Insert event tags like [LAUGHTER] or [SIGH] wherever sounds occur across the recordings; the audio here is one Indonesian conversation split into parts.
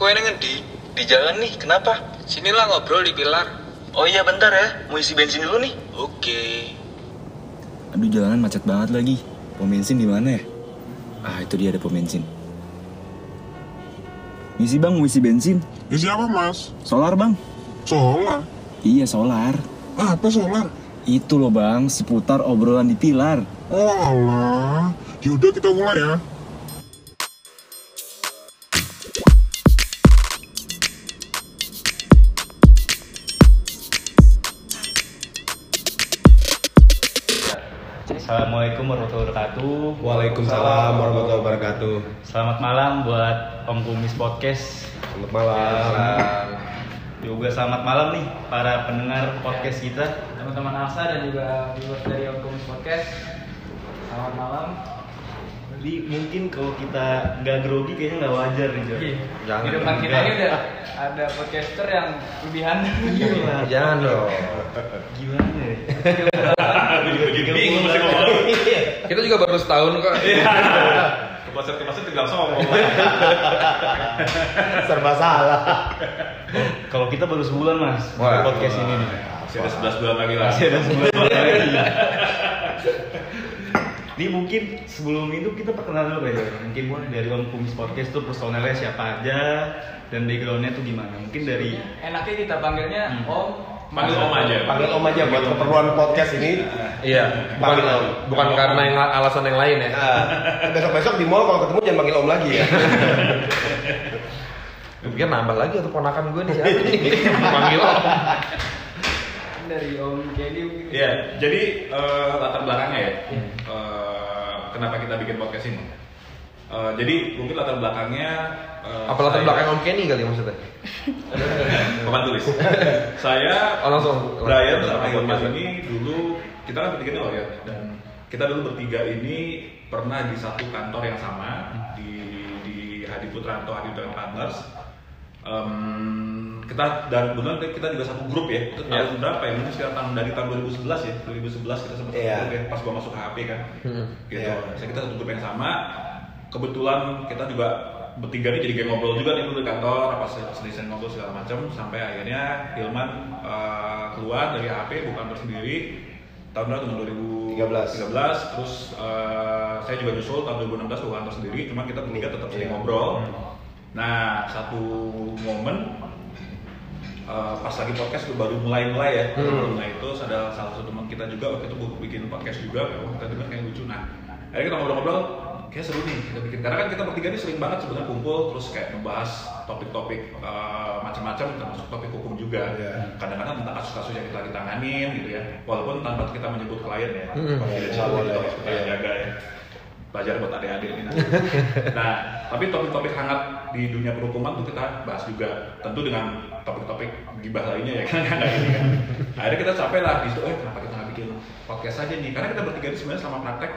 Kue nengen di di jalan nih, kenapa? Sinilah ngobrol di pilar. Oh iya bentar ya, mau isi bensin dulu nih. Oke. Aduh jalanan macet banget lagi. Pom bensin di mana ya? Ah itu dia ada pom bensin. Isi bang, mau isi bensin. Isi apa mas? Solar bang. Solar? Iya solar. Apa solar? Itu loh bang, seputar obrolan di pilar. Oh alah. Yaudah kita mulai ya. Assalamualaikum warahmatullahi wabarakatuh. Waalaikumsalam warahmatullahi wabarakatuh. Selamat malam buat Om Kumis Podcast. Selamat malam. Juga selamat malam nih para pendengar podcast kita. teman-teman Alsa dan juga viewers dari Om Kumis Podcast. Selamat malam. Jadi mungkin kalau kita nggak grogi kayaknya nggak wajar nih Jo. Jangan. Di depan kita ini udah ada podcaster yang lebihan. Gila. Jangan dong. Gimana ya? bingung mesti ngomong. Kita juga baru setahun kok. Kepaset-kepaset tinggal ngomong. [LAUGHS] Serba salah. Kalau kita baru sebulan mas Wah. podcast ini nih. Masih ada 11 bulan lagi lah. Masih ada sebulan [LAUGHS] lagi. Ini mungkin sebelum itu kita perkenalan dulu ya. Mungkin dari Om Kumis Podcast tuh personelnya siapa aja dan backgroundnya tuh gimana? Mungkin dari Enaknya kita panggilnya Hmm. Om. Panggil om aja. Panggil om aja buat keperluan podcast ini. Iya, bukan Panggil om. bukan karena yang alasan yang lain ya. besok besok di mall kalau ketemu jangan panggil om lagi ya. [LAUGHS] Gue pikir nambah lagi atau ponakan gue nih siapa nih? [LAUGHS] Panggil om. Dari Om Kenny mungkin. Iya, jadi eh, latar belakangnya ya. Eh, kenapa kita bikin podcast ini? Eh, jadi mungkin latar belakangnya eh, Apa latar belakang om Kenny kali maksudnya? [LAUGHS] Papan tulis. saya Oh, langsung. Brian sama Ilman ini dulu kita kan bertiga lawyer dan kita dulu bertiga ini pernah di satu kantor yang sama di di Hadi Putranto Hadi Putranto Partners. Em, kita dan kebetulan kita juga satu grup ya itu tahun berapa ya mungkin sekitar tahun dari tahun 2011 ya 2011 kita sempat satu Iya. grup ya pas gua masuk HP kan Hmm. gitu Iya. Saya kita satu grup yang sama kebetulan kita juga bertiga nih jadi kayak ngobrol juga nih dulu di kantor apa selesai ngobrol segala macam sampai akhirnya Hilman eh, keluar dari HP buka kantor sendiri tahun berapa tahun 2013 13. terus eh, saya juga nyusul tahun 2016 buka kantor sendiri cuma kita bertiga tetap sering Iya. ngobrol nah satu momen eh, pas lagi podcast tuh baru mulai-mulai ya Hmm. nah itu ada salah satu teman kita juga waktu itu bikin podcast juga kita dengar kayak lucu nah akhirnya kita ngobrol-ngobrol kayak seru nih kita bikin. Karena kan kita bertiga ini sering banget sebenarnya kumpul terus kayak ngebahas topik-topik eh, macam-macam termasuk topik hukum juga. Iya. kadang-kadang tentang kasus-kasus yang kita lagi tanganin gitu ya. Walaupun tanpa kita menyebut klien ya. Pasti Iya, nggak boleh. kita harus kita jaga ya. Belajar buat adik-adik ini nanti. [LAUGHS] nah tapi topik-topik hangat di dunia perhukuman tuh kita bahas juga. Tentu dengan topik-topik gibah lainnya ya [LAUGHS] kan? Nggak ini kan. Akhirnya kita capek lah di situ eh kenapa kita nggak bikin podcast aja nih? Karena kita bertiga ini sebenarnya selama praktek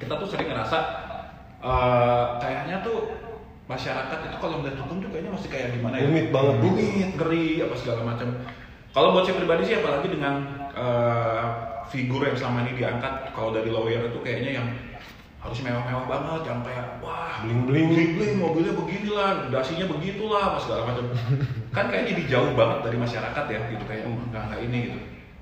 kita tuh sering ngerasa eh, kayaknya tuh masyarakat itu kalau melihat hukum tuh kayaknya masih kayak gimana ya Rumit banget. rumit ngeri apa segala macam kalau buat saya pribadi sih apalagi dengan eh, figur yang selama ini diangkat kalau dari lawyer itu kayaknya yang harus mewah-mewah banget yang kayak wah Bling-bling. bling mobilnya beginilah dasinya begitulah apa segala macam [LAUGHS] kan kayaknya jadi jauh banget dari masyarakat ya gitu kayak oh, nggak nggak ini gitu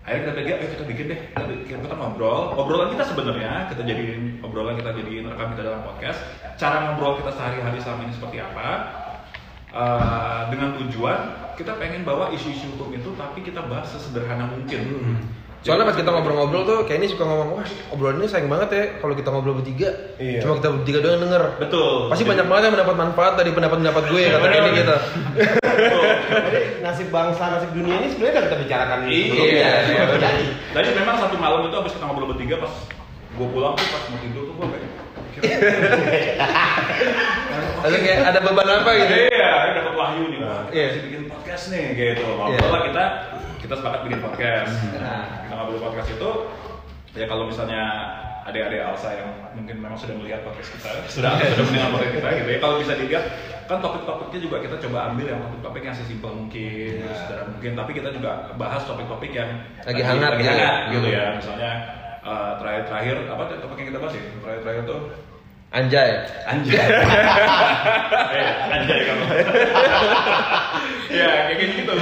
akhirnya kita bikin ayo kita bikin deh. Kita, kita ngobrol. Obrolan kita sebenarnya kita jadiin obrolan kita jadiin rekam kita dalam podcast. Cara ngobrol kita sehari-hari selama ini seperti apa? Eh, dengan tujuan kita pengen bawa isu-isu hukum itu tapi kita bahas sesederhana mungkin Soalnya pas kita ngobrol-ngobrol tuh kayak ini suka ngomong, wah obrolan ini sayang banget ya kalau kita ngobrol bertiga. Iya. Cuma kita bertiga doang yang denger. betul Pasti banyak banget yang mendapat manfaat dari pendapat-pendapat gue kata Kenny gitu. Jadi nasib bangsa, nasib dunia ini sebenarnya udah kita bicarakan Iya, sebelumnya. iya, Sebelum jadi. Tadi memang satu malam itu habis kita ngobrol bertiga pas gue pulang tuh pas mau tidur tuh gue kayak [LAUGHS] Lalu kayak ada beban apa gitu. Iya, ini dapat wahyu nih, kita Iya. bikin podcast nih, gitu. Ngobrol Iya. lah kita, kita sepakat bikin podcast. Hmm. Nah, kita ngobrol podcast itu, ya kalau misalnya adik-adik Alsa yang mungkin memang sudah melihat podcast kita, sudah [LAUGHS] sudah mendengar podcast kita, gitu ya. Kalau bisa dilihat, kan topik-topiknya juga kita coba ambil yang topik-topik yang sesimpel mungkin, sederhana mungkin. Tapi kita juga bahas topik-topik yang Lagi hangat lagi gitu ya. gitu Hmm. ya. Misalnya eh, terakhir-terakhir apa tuh topik yang kita bahas ya? Terakhir-terakhir tuh Anjay. Anjay. [LAUGHS] Eh, anjay kamu. [LAUGHS] ya kayak gitu.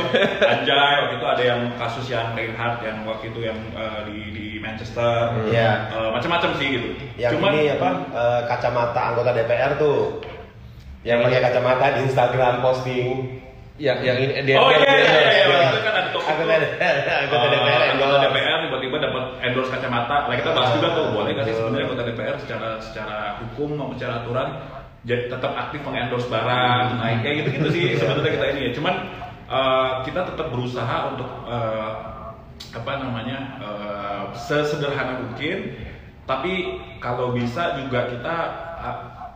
Anjay waktu itu ada yang kasus yang Reinhardt yang waktu itu yang eh, di di Manchester. Iya. Eh, macam-macam sih gitu. Yang Cuman ini apa eh, kacamata anggota DPR tuh. Yang pakai kacamata di Instagram posting. Yang yang ini dia Oh iya dia- iya iya, dia- waktu itu kan ada topik Anggota DPR anggota. DPR tiba-tiba dapat endorse kacamata. Nah kita bahas juga tuh boleh nggak sih sebenarnya anggota DPR secara secara hukum maupun secara aturan jadi tetap aktif mengendorse barang, naik kayak gitu-gitu sih sebenarnya kita ini ya. Cuman eh, kita tetap berusaha untuk eh, apa namanya eh, sesederhana mungkin. Tapi kalau bisa juga kita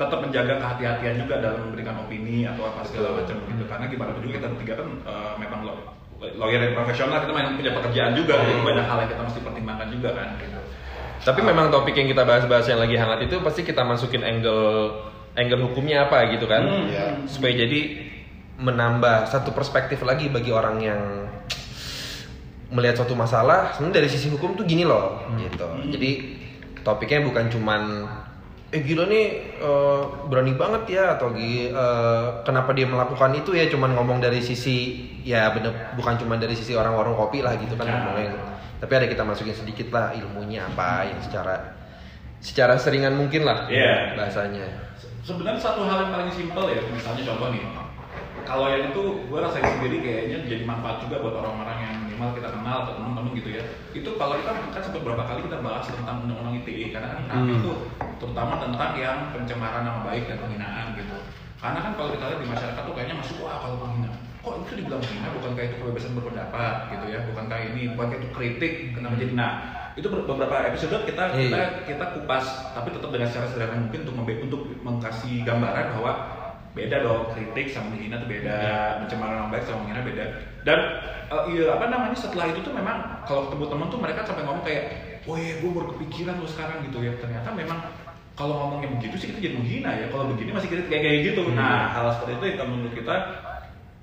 tetap menjaga kehati-hatian juga dalam memberikan opini atau apa segala macam gitu. Karena gimana pun juga kita bertiga kan eh, memang lo- lawyer yang profesional kita memang punya pekerjaan juga jadi banyak hal yang kita mesti pertimbangkan juga kan gitu. Tapi memang topik yang kita bahas-bahas yang lagi hangat itu pasti kita masukin angle angle hukumnya apa gitu kan. Hmm. Iya. Supaya jadi menambah satu perspektif lagi bagi orang yang melihat suatu masalah sebenarnya dari sisi hukum tuh gini loh gitu. Jadi topiknya bukan cuman eh gila nih eh, berani banget ya atau gi- eh, kenapa dia melakukan itu ya? Cuman ngomong dari sisi ya bener bukan cuman dari sisi orang warung kopi lah gitu kan Nah. ngomongnya tapi ada kita masukin sedikit lah ilmunya apa yang secara secara seringan mungkin lah Iya. bahasanya. Sebenarnya satu hal yang paling simpel ya, misalnya contoh nih, kalau yang itu gue rasain sendiri kayaknya jadi manfaat juga buat orang-orang yang minimal kita kenal atau teman-teman gitu ya. Itu kalau kita kan sempat beberapa kali kita bahas tentang undang-undang ITE karena kan Hmm. itu terutama tentang yang pencemaran nama baik dan penghinaan gitu. Karena kan kalau kita lihat di masyarakat tuh kayaknya masuk wah kalau penghina. Kok itu dibilang penghina bukankah itu kebebasan berpendapat gitu ya, bukankah ini bukankah itu kritik kenapa jadi nah itu ber- beberapa episode kita kita Iya. kita kupas tapi tetap dengan secara sederhana mungkin untuk membe- untuk mengkasih gambaran bahwa beda dong kritik sama menghina itu beda pencemaran nama baik sama menghina beda. Dan eh, iya apa namanya setelah itu tuh memang kalau ketemu teman tuh mereka sampai ngomong kayak oh iya gue baru kepikiran lo sekarang gitu ya. Ternyata memang kalau ngomongnya begitu sih kita jadi menghina ya. Kalau begini masih kita kayak kayak gitu. Nah hal seperti itu yang menurut kita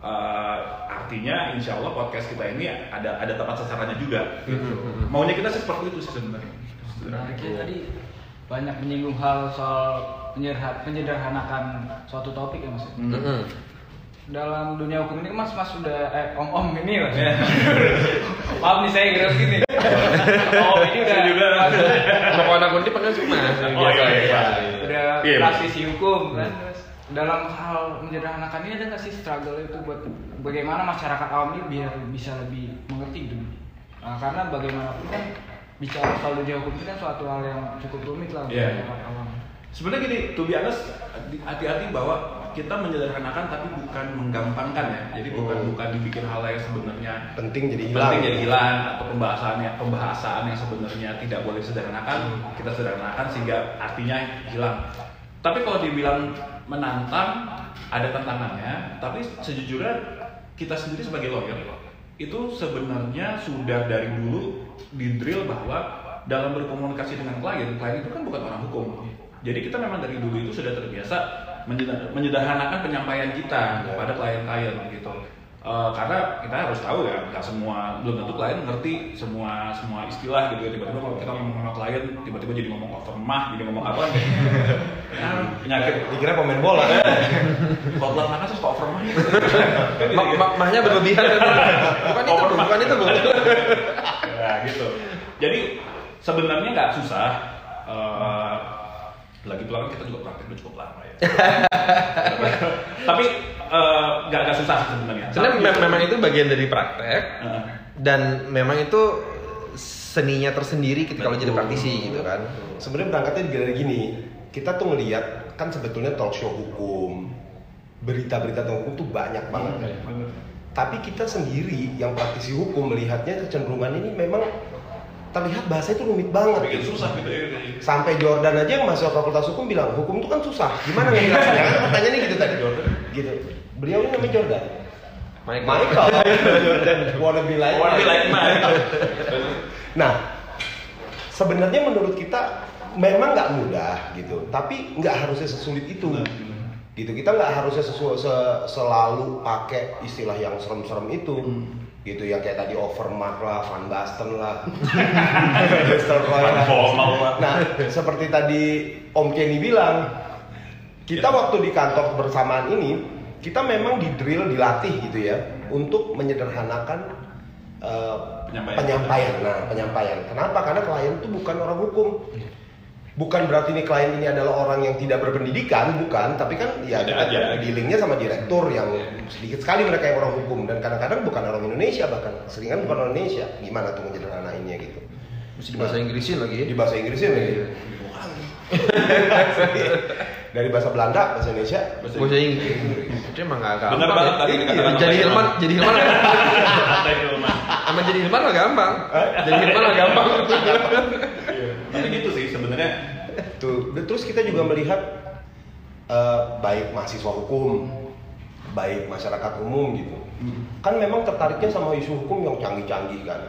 eh, artinya insya Allah podcast kita ini ada ada tepat sasarannya juga gitu. maunya kita sih seperti itu sih sebenarnya. Menariknya tadi banyak menyinggung hal soal penyederhanakan suatu topik ya mas. ya? Hmm. Dalam dunia hukum ini mas mas sudah eh, om om ini mas. [LAUGHS] Maaf nih saya kira gini. om ini udah juga. Kalau anak kunti panggil cuma Oh, iya, iya. udah Iya, praktisi hukum kan. Terus dalam hal menyederhanakan ini ada nggak sih struggle itu buat bagaimana masyarakat awam ini biar bisa lebih mengerti gitu. Nah, karena bagaimanapun kan bicara soal dunia hukum itu kan suatu hal yang cukup rumit lah untuk Iya. masyarakat awam. Sebenarnya gini, to be honest, hati-hati bahwa kita menyederhanakan tapi bukan menggampangkan ya. Jadi bukan Hmm. bukan dibikin hal yang sebenarnya Penting jadi hilang. penting jadi hilang atau pembahasannya pembahasan yang sebenarnya tidak boleh sederhanakan kita sederhanakan sehingga artinya hilang. Tapi kalau dibilang menantang ada tantangannya, tapi sejujurnya kita sendiri sebagai lawyer itu sebenarnya sudah dari dulu di drill bahwa dalam berkomunikasi dengan klien, klien itu kan bukan orang hukum. Jadi kita memang dari dulu itu sudah terbiasa menyeder- menyederhanakan penyampaian kita kepada klien-klien gitu. Eh, karena kita harus tahu ya, nggak semua belum tentu klien ngerti semua semua istilah gitu ya. Tiba-tiba kalau kita ngomong sama klien, tiba-tiba jadi ngomong overmah, jadi ngomong apa kan kayak ya, penyakit Dikira pemain bola. [LAUGHS] kalau pelan makan suka overmah gitu. [LAUGHS] Ma- mahnya berlebihan kan? [LAUGHS] bukan itu Bu, bukan itu ya gitu. Jadi sebenarnya nggak susah. Eh, lagi pula kan kita juga praktek udah cukup lama ya. [LAUGHS] Tapi eh, nggak nggak susah sih sebenarnya. sebenarnya Tapi- mem- memang itu bagian dari praktek Heeh. dan memang itu seninya tersendiri ketika kalau jadi praktisi gitu kan Sebenarnya berangkatnya juga dari gini. Kita tuh ngelihat kan sebetulnya talk show hukum, berita-berita tentang hukum tuh banyak banget. Tapi kita sendiri yang praktisi hukum melihatnya kecenderungan ini memang terlihat bahasa itu rumit banget. bikin susah gitu ya. Sampai Jordan aja yang masuk fakultas hukum bilang hukum itu kan susah. Gimana ngejelasinnya? kan pertanyaannya gitu tadi. Gitu. Beliau ini namanya Jordan. Michael. Michael. [LAUGHS] Jordan. Wanna be like. Wanna be like Mike. Nah, sebenarnya menurut kita memang nggak mudah gitu, tapi nggak harusnya sesulit itu. Gitu, kita nggak harusnya sesu- se- selalu pakai istilah yang serem-serem itu. Gitu yang kayak tadi Overmark lah, Van Basten lah, [LAUGHS] Roy lah. Nah, seperti tadi Om Kenny bilang, kita waktu di kantor bersamaan ini, kita memang di drill, dilatih gitu ya, untuk menyederhanakan eh, Penyampaian. penyampaian. Nah, penyampaian. Kenapa? Karena klien itu bukan orang hukum. Bukan berarti ini klien ini adalah orang yang tidak berpendidikan, bukan. Tapi kan ya Ada aja. dealingnya sama direktur yang sedikit sekali mereka yang orang hukum dan kadang-kadang bukan orang Indonesia bahkan seringan bukan orang Indonesia. Gimana tuh menyederhanainnya gitu? Mesti di bahasa Inggrisin lagi. Di bahasa Inggrisin lagi. [LAUGHS] Dari bahasa Belanda, bahasa Indonesia. Bahasa Inggris. Itu emang gak gampang. Bener banget ya. tadi dikatakan Jadi Hilman, Hilman. jadi Hilman. [LAUGHS] Sama jadi Hilman mah gampang. Jadi Hilman mah gampang. Tapi gitu sih sebenarnya. Tuh, terus kita juga melihat eh, baik mahasiswa hukum, baik masyarakat umum gitu. Kan memang tertariknya sama isu hukum yang canggih-canggih kan.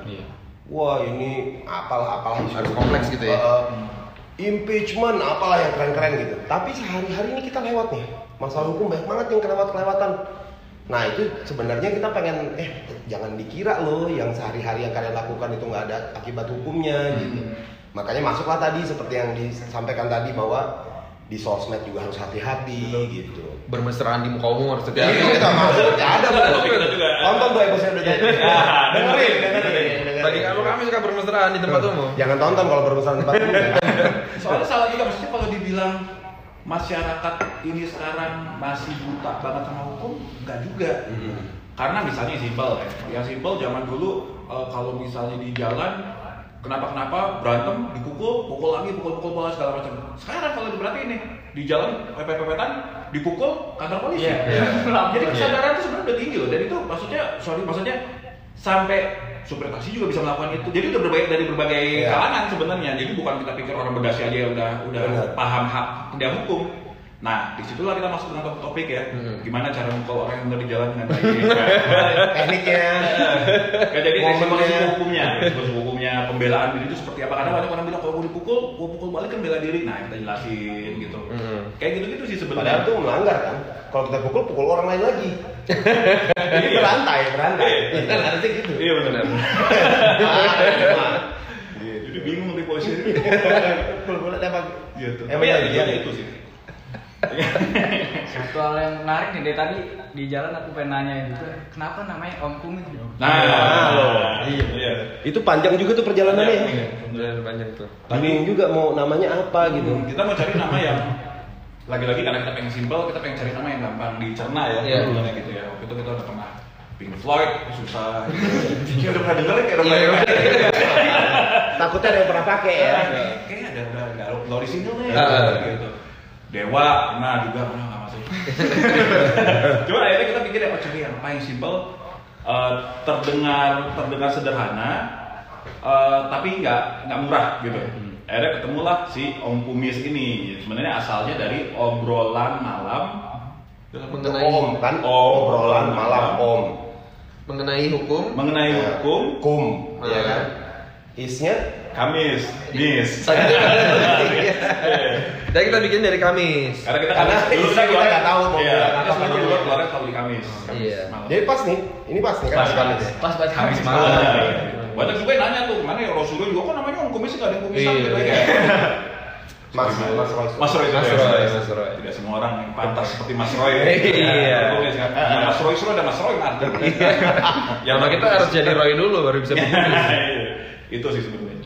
Wah ini apalah apalah isu Harus kompleks gitu ya. Eh, impeachment apalah yang keren-keren gitu. Tapi sehari-hari ini kita lewat nih. Masalah hukum banyak banget yang kelewat-kelewatan. Nah itu sebenarnya kita pengen eh jangan dikira loh yang sehari-hari yang kalian lakukan itu nggak ada akibat hukumnya gitu. Makanya masuklah tadi seperti yang disampaikan tadi bahwa di sosmed juga harus hati-hati gitu. Bermesraan di muka umum harus hati-hati. itu kita masuk, ya ada. Tonton tuh episode udah jadi. Dengerin, dengerin, dengerin. Bagi kamu kami suka bermesraan di tempat umum. Jangan tonton kalau berurusan tempat umum. ya. [LAUGHS] Soalnya salah juga maksudnya kalau dibilang masyarakat ini sekarang masih buta banget sama hukum, enggak juga. Karena misalnya simpel ya, yang simpel zaman dulu eh, kalau misalnya di jalan kenapa-kenapa berantem, dipukul, pukul lagi, pukul-pukul bola segala macam. Sekarang kalau diperhatiin nih, di jalan pepet-pepetan, dipukul kantor polisi. [LAUGHS] Jadi kesadaran itu sebenarnya udah tinggi loh. Dan itu maksudnya, sorry maksudnya sampai supir taksi juga bisa melakukan itu. Jadi udah berbagai dari berbagai Iya. kalangan sebenarnya. Jadi bukan kita pikir orang berdasi aja yang udah udah Benar. paham hak tidak hukum. Nah, di situlah kita masuk dengan topik, topik ya. Hmm. Gimana cara mukul orang yang udah di jalan dengan baik. [LAUGHS] Tekniknya. Gak jadi hukumnya, hukumnya pembelaan diri itu seperti apa? Karena banyak orang bilang kalau gue dipukul, gue pukul balik kan bela diri. Nah, kita jelasin gitu. Hmm. Kayak gitu-gitu sih Padahal sebenarnya. tuh melanggar kan. Kalau kita pukul, pukul orang lain lagi. Jadi Iya. berantai, berantai. Iya. Kan harusnya gitu. Iya benar. Ah, Jadi bingung di polisi. Pukul dapat. Gitu. Emang ya, iya. iya itu sih. Satu hal yang menarik nih dari tadi di jalan aku pengen nanyain juga, kenapa namanya Om Kumis? Nah, loh. Iya. iya. Itu panjang juga tuh perjalanannya ya. Beneran panjang tuh. Bingung juga mau namanya apa gitu. Kita mau cari nama yang lagi-lagi karena kita pengen simpel, kita pengen cari nama yang gampang dicerna ya, Iya. gitu ya. Waktu itu kita udah pernah Pink Floyd, susah. [LAUGHS] Gitu. udah pernah denger ya, kayak udah pernah denger. Takutnya ada yang pernah pakai ya. Kayaknya ada udah nggak nggak orisinal nih, gitu. Dewa, nah juga pernah nggak masuk. [LAUGHS] Cuma akhirnya kita pikir ya, oh cari yang apa yang simpel, eh, terdengar terdengar sederhana, eh, tapi nggak nggak murah gitu. Akhirnya ketemulah si Om Kumis ini. Sebenarnya asalnya dari obrolan malam Mengenai Om kan Om. obrolan malam Om. mengenai hukum. mengenai Ya. hukum Kum, ya kan? Isnya Kamis, Nis. [LAUGHS] [LAUGHS] Dan kita bikin dari Kamis. Karena kita Karena Kamis, dulu kita keluar- nggak tahu mau Iya, apa sebenarnya dulu. keluar selalu di Kamis. Kamis Iya. malam. Jadi pas nih, ini pas nih kan Pas Kamis. Pas pas Kamis malam. Banyak juga yang nanya tuh, mana ya Rasulullah juga kok namanya orang kumis nggak ada yang kumisan Iya. gitu ya. [LAUGHS] Mas, Mas Roy. Mas Roy, Mas. Roy, Mas Roy. Tidak semua orang yang pantas seperti Mas Roy. Iya. Kan. Mas Roy suruh ada Mas Roy kan. Ya, kita harus jadi Roy dulu baru bisa bikin. Iya. Itu sih sebenarnya.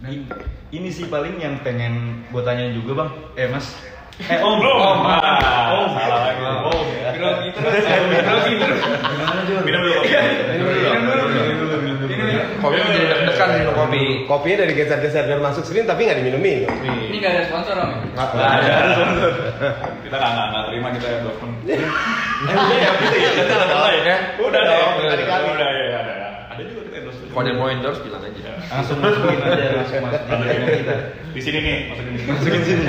Hmm. I- ini sih paling yang pengen gue tanya juga bang. Eh mas. Eh om. Om. Om. Ah, Om. salah lagi. Om. Bilang gitu kan. Bilang gitu. Minum dulu. Minum dulu. Minum dulu. Minum. Minum. Kopi menjadi deg-degan minum kopi. Kopinya dari geser-geser dan masuk screen tapi nggak diminum-minum. Ini gak ada sponsor Om. ya? Nggak ada. Kita nggak nggak nggak terima kita endorsement. Eh udah ya, gitu ya. Kita ada lah ya. Udah dong. Udah, Udah udah. udah ya ada. Ada juga kita endorsement. Kalau ada yang mau endorse bilang aja. Langsung masukin aja langsung masukin aja kita. Di sini nih, masukin sini. Masukin sini.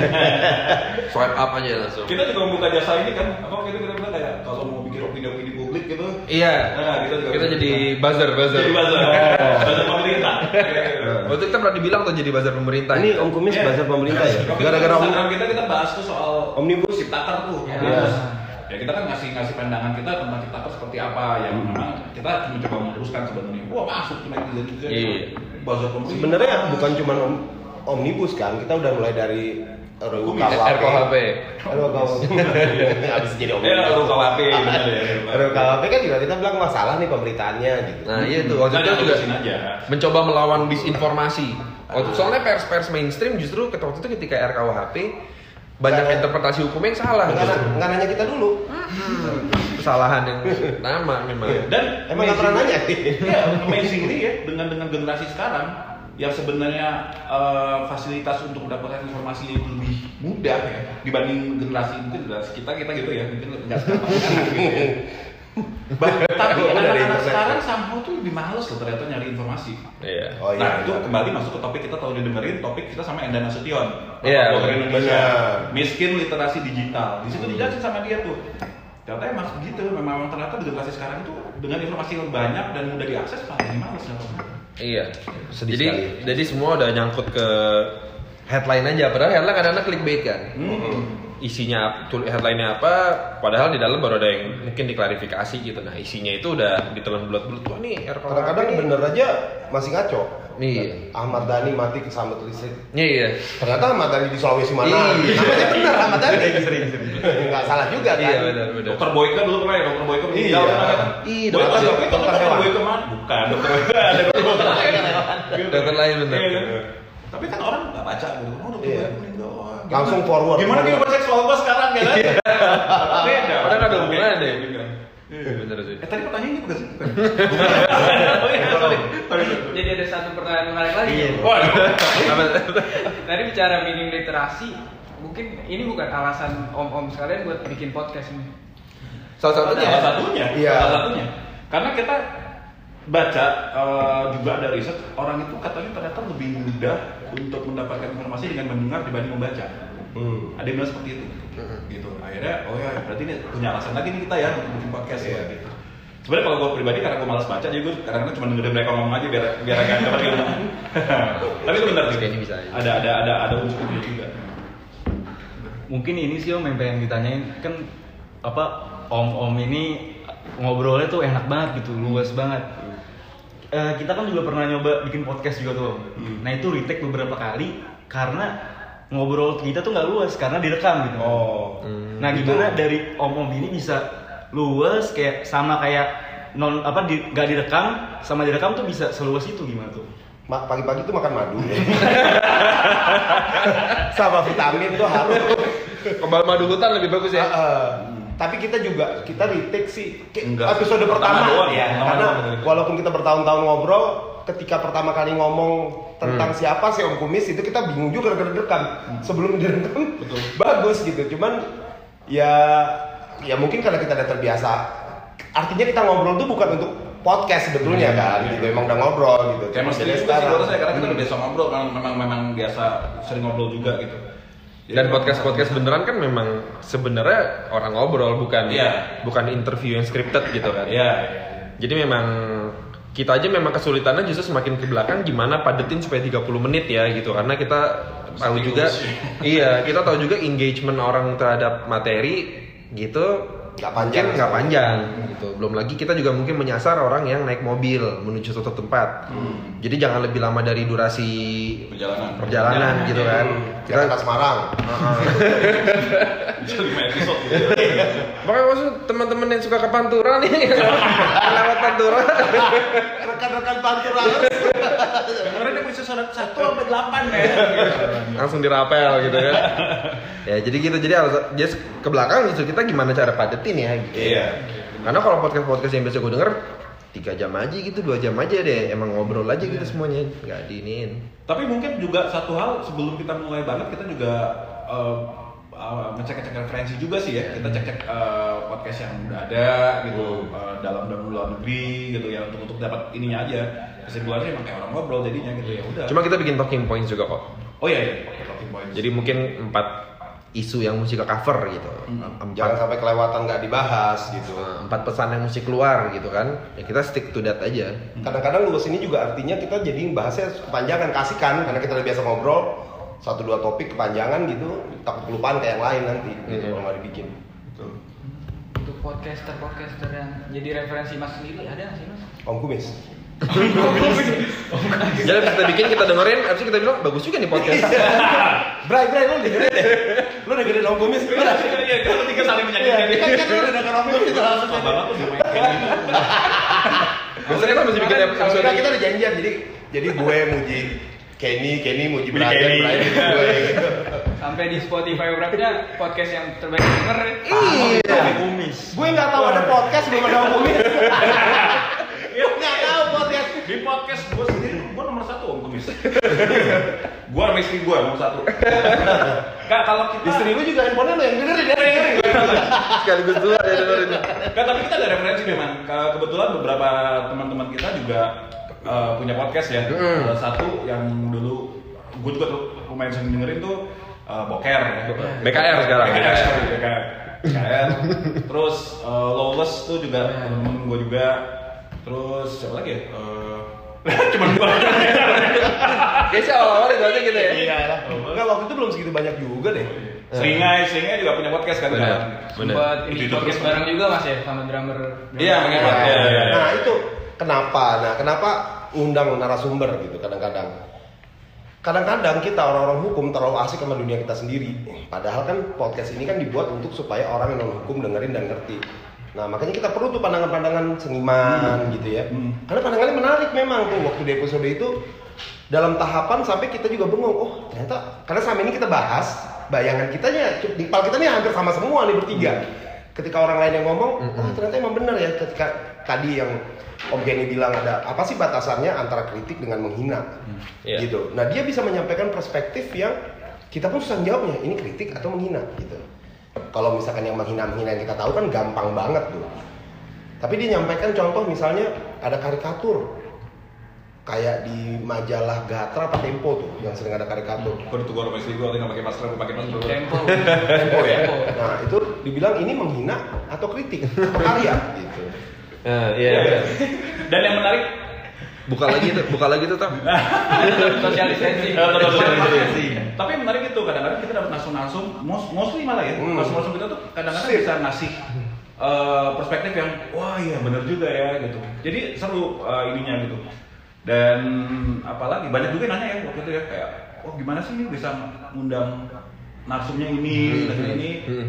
Swipe up aja langsung. Kita juga membuka jasa ini kan. Apa kita kita bilang kayak kalau mau bikin opini-opini publik gitu. Iya. Nah, kita juga Kita jadi buzzer buzzer. jadi buzzer. [LAUGHS] Buzzer pemerintah. Waktu kita pernah dibilang tuh jadi buzzer pemerintah. Ini Om Kumis Iya. bazar pemerintah ya? Gara-gara Om kita kita bahas tuh soal Omnibus. Ciptaker tuh. Ya. Omnibus. Ya kita kan ngasih ngasih pandangan kita tentang TikToker seperti apa yang memang kita mencoba meluruskan sebenarnya wah masuk tuh netizen juga Iya. buzzer pemerintah Sebenarnya bukan cuma om- omnibus kan, kita udah mulai dari. RKUHP. RUU KUHP. [LAUGHS] Habis jadi ya omnibus. RUU KUHP benar ya RUU KUHP kan juga kita bilang masalah nih pemberitaannya gitu. Nah iya tuh waktu itu juga mencoba melawan disinformasi. Waktu soalnya pers-pers mainstream justru waktu itu ketika RKUHP banyak Nggak- interpretasi hukum yang salah. Nggak, justru. nggak nanya kita dulu. Kesalahan yang nama memang. dan Emang nggak pernah nanya. [LAUGHS] ya amazingly ya dengan dengan generasi sekarang yang sebenarnya eh, fasilitas untuk mendapatkan informasi itu lebih mudah ya dibanding generasi mungkin generasi kita kita gitu ya mungkin nggak sekarang gitu ya. [LAUGHS] [LAUGHS] Bah- tapi anak-anak sekarang somehow tuh lebih males loh ternyata nyari informasi. Iya. Oh nah iya. itu kembali masuk ke topik kita tahu didengerin topik kita sama Enda Nasution. Iya. Indonesia. Miskin literasi digital. Di situ dijelasin sama dia tuh. Ternyata emang begitu, memang ternyata di generasi sekarang itu dengan informasi yang banyak dan mudah diakses paling males ya. Iya. Sedih jadi sekali. jadi semua udah nyangkut ke headline aja. Padahal headline kadang-kadang clickbait kan. Hmm. Isinya headline-nya apa? Padahal di dalam baru ada yang mungkin diklarifikasi gitu. Nah isinya itu udah ditelan bulat-bulat. Wah nih Kadang-kadang bener aja masih ngaco. Iya. Ahmad Dhani mati kesambet listrik. Iya iya. Ternyata Ahmad Dhani di Sulawesi mana? Iya. Namanya bener Ahmad Dhani. Sering sering. Nggak salah juga kan? Iya benar benar. Dokter Boyke dulu pernah ya, dokter Boyke meninggal Iya. kan? Iya, dokter-? Itu dokter. Boyke mana? Bukan, dokter Boyke ada dokter dokter lain. Dokter lain bener. Iya kan? Tapi kan orang nggak baca gitu. Oh, Iya. Meninggal. Wah, gimana- Langsung forward. Gimana kehidupan seksual gua sekarang ya kan? Beda. Padahal ada hubungannya. Iya. Bener sih. Eh tadi pertanyaannya bukan sih? Oh [LAUGHS] iya. Jadi ada satu pertanyaan menarik lagi. Iya. Tadi bicara minim literasi, mungkin ini bukan alasan om-om sekalian buat bikin podcast ini. Salah satunya. Salah satunya. Iya. Salah satunya. Karena kita baca eh, juga ada riset orang itu katanya ternyata lebih mudah untuk mendapatkan informasi dengan mendengar dibanding membaca. Hmm. Ada yang bilang seperti itu. Gitu. Akhirnya oh ya berarti ini punya alasan lagi nih kita ya untuk bikin podcast ya gitu. Sebenarnya kalau gue pribadi karena gue malas baca jadi gue kadang-kadang cuma dengerin mereka ngomong aja biar biar agak dapat ilmu. [LAUGHS] Tapi itu benar sih. Kayaknya bisa aja. Ada ada ada ada unsur itu juga. Mungkin ini sih om yang pengen ditanyain kan apa om-om ini ngobrolnya tuh enak banget gitu, luas banget. Eh, kita kan juga pernah nyoba bikin podcast juga tuh. Om. Nah itu retake beberapa kali karena ngobrol kita tuh nggak luas karena direkam gitu. Oh. Nah gimana dari om-om ini bisa luas kayak sama kayak non apa di, gak direkam sama direkam tuh bisa seluas itu gimana tuh? Ma- Pagi-pagi tuh makan madu ya. [LAUGHS] Sama vitamin tuh harus. Kembali madu hutan lebih bagus ya. Heeh. Tapi kita juga kita retake sih Enggak. episode Pertama pertama, doang, ya. pertama Karena doang. walaupun kita bertahun-tahun ngobrol, ketika pertama kali ngomong tentang Hmm. siapa sih Om Kumis itu kita bingung juga gara-gara direkam. Sebelum direkam Betul. [LAUGHS] bagus gitu. Cuman ya ya mungkin karena kita udah terbiasa. Artinya kita ngobrol tuh bukan untuk podcast sebetulnya kan gitu. Emang udah ngobrol gitu. Kayak mesti beda juga sih karena kita udah biasa ngobrol memang memang, memang biasa sering ngobrol juga gitu. Jadi Dan memang- podcast-podcast beneran kan memang sebenarnya orang ngobrol bukan Iya. bukan interview yang scripted gitu kan. Iya. Jadi memang kita aja memang kesulitannya justru semakin ke belakang gimana padetin supaya 30 menit ya gitu karena kita tahu juga iya kita tahu juga engagement orang terhadap materi gitu Nggak panjang. mungkin nggak panjang gitu belum lagi kita juga mungkin menyasar orang yang naik mobil menuju suatu tempat jadi jangan lebih lama dari durasi Perjalanan. perjalanan gitu kan Jakarta kita Semarang. Bisa lima episode gitu. makanya maksud teman-teman yang suka ke Pantura nih [LAUGHS] lewat Pantura Rekan-rekan pantura. Kemarin episode satu sampai delapan ya. langsung dirapel gitu kan ya jadi gitu jadi harus just ke belakang justru kita gimana cara padetin ya gitu Iya. karena kalau podcast podcast yang biasa gue denger tiga jam aja gitu dua jam aja deh emang ngobrol aja gitu semuanya nggak diinin Tapi mungkin juga satu hal sebelum kita mulai banget kita juga eh, eh, ngecek-ngecek referensi juga sih ya. Kita cek-cek eh, podcast yang udah ada gitu eh, dalam dan luar negeri gitu ya untuk untuk dapat ininya aja. Kesimpulannya emang kayak orang ngobrol jadinya gitu ya udah. cuma kita bikin talking points juga kok oh iya iya, talking points. jadi mungkin empat isu yang mesti ke cover gitu Jangan empat sampai kelewatan nggak dibahas gitu. empat pesan yang mesti keluar gitu kan ya kita stick to that aja Kadang-kadang luas ini juga artinya kita jadi bahasnya kepanjangan kasihkan karena kita udah biasa ngobrol satu dua topik kepanjangan gitu takut kelupaan kayak yang lain nanti gitu Mhm. kalau nggak dibikin. untuk podcaster podcaster yang jadi referensi mas sendiri ada nggak sih mas? Om Kumis. [LAUGHS] Jadi kita bikin kita dengerin, abis itu kita bilang bagus juga nih podcast. Bray, Bray, lu dengerin deh. Lu dengerin Om Kumis. Lu Iya, iya, kalau tiga saling menyakitkan. Kan kan lu udah denger Om Kumis langsung. Main kayak gitu. Biasanya kita masih bikin episode Kita kita udah janjian jadi jadi gue muji Kenny, Kenny muji Brian. Brian muji gue gitu. Sampai di Spotify wrapnya podcast yang terbaik denger ya. Iya. kumis. Gue nggak tahu ada podcast belum ada Om Kumis. [LAUGHS] Iya, Nggak tahu podcast. Di podcast gue sendiri, gue nomor satu gue sama istri gue nomor satu. Kak kalau kita Istri lu juga handphonenya lo yang dengerin ya. sekaligus dua ya dengerin. Kak, tapi kita ada referensi memang. Ke- Kebetulan beberapa teman-teman kita juga eh, punya podcast ya. Mm. Satu yang dulu gue juga tuh lumayan sering dengerin tuh eh, Boker ya. BKR sekarang. BKR, sorry, BKR. BKR. Terus eh, Lawless tuh juga temen gue juga. Terus siapa lagi ya? Eh, Cuman gue. Kayaknya awal-awal itu aja gitu ya. Iya lah. Enggak waktu itu belum segitu banyak juga deh. Seringai, Seringai juga punya podcast kan? Benar. Kak? Bener. Buat ini Itu- itu podcast bareng juga mas ya sama drummer. Iya, drummer. mengemat. Iya, iya, iya. Nah itu kenapa? Nah kenapa undang narasumber gitu kadang-kadang? Kadang-kadang kita orang-orang hukum terlalu asik sama dunia kita sendiri. Padahal kan podcast ini kan dibuat untuk supaya orang yang non hukum dengerin dan ngerti. Nah makanya kita perlu tuh pandangan-pandangan seniman gitu ya. Hmm. Karena pandangannya menarik memang tuh waktu di episode itu dalam tahapan sampai kita juga bengong. Oh ternyata karena selama ini kita bahas bayangan kitanya di kepala kita nih hampir sama semua nih bertiga. Ketika orang lain yang ngomong, oh ternyata emang bener ya ketika tadi yang Om Kenny bilang ada apa sih batasannya antara kritik dengan menghina Iya. gitu. Nah dia bisa menyampaikan perspektif yang kita pun susah jawabnya ini kritik atau menghina gitu. Kalau misalkan yang menghina-menghina yang kita tahu kan gampang banget tuh. Tapi dia nyampaikan contoh misalnya ada karikatur kayak di majalah Gatra apa Tempo tuh yang sering ada karikatur. Gue ditegur sama istri gue, nggak pakai masker, gue pakai masker. Tempo. [LAUGHS] Tempo ya. Nah itu dibilang ini menghina atau kritik atau karya gitu. Nah, iya. Dan yang menarik, Buka lagi tuh, buka lagi tuh, Tam. Social distancing. Tapi menarik itu kadang-kadang kita dapat narsum-narsum, mos- mostly malah ya, Hmm. narsum-narsum kita tuh kadang-kadang bisa ngasih eh, perspektif yang wah iya bener juga ya gitu. Jadi seru eh, ininya gitu. Dan apalagi banyak juga yang nanya ya waktu itu ya kayak, oh gimana sih ini bisa ngundang narsumnya ini dan ini Hmm.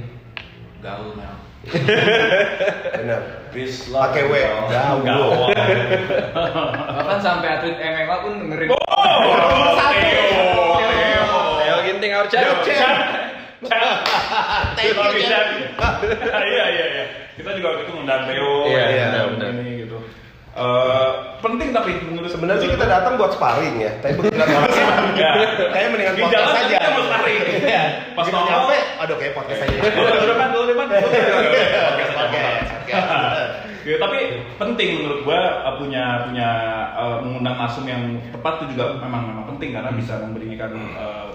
gaul Mel. [LAUGHS] Benar. Peace Pakai W. Gaul. Bahkan sampai atlet MMA pun dengerin. Oh, Theo, Theo. Ayo ginting our champ. Thank you, Chan. Iya, iya, iya. Kita juga waktu itu ngundang Theo, Iya, ya, iya, benar. ini gitu. Eh, penting tapi menurut Sebenarnya sih kita datang buat sparring ya, tapi begitu orang [LAUGHS] Enggak. Kayak mendingan Di podcast jalan aja. kita mau sparring. Iya. Pas Begitu nongol. nyampe, aduh kayak podcast aja. Dulu depan, dulu depan. [LAUGHS] Podcast aja. Podcast, podcast. Ya, tapi penting menurut gua uh, punya punya uh, mengundang narsum yang tepat itu juga memang memang penting karena bisa memberikan uh,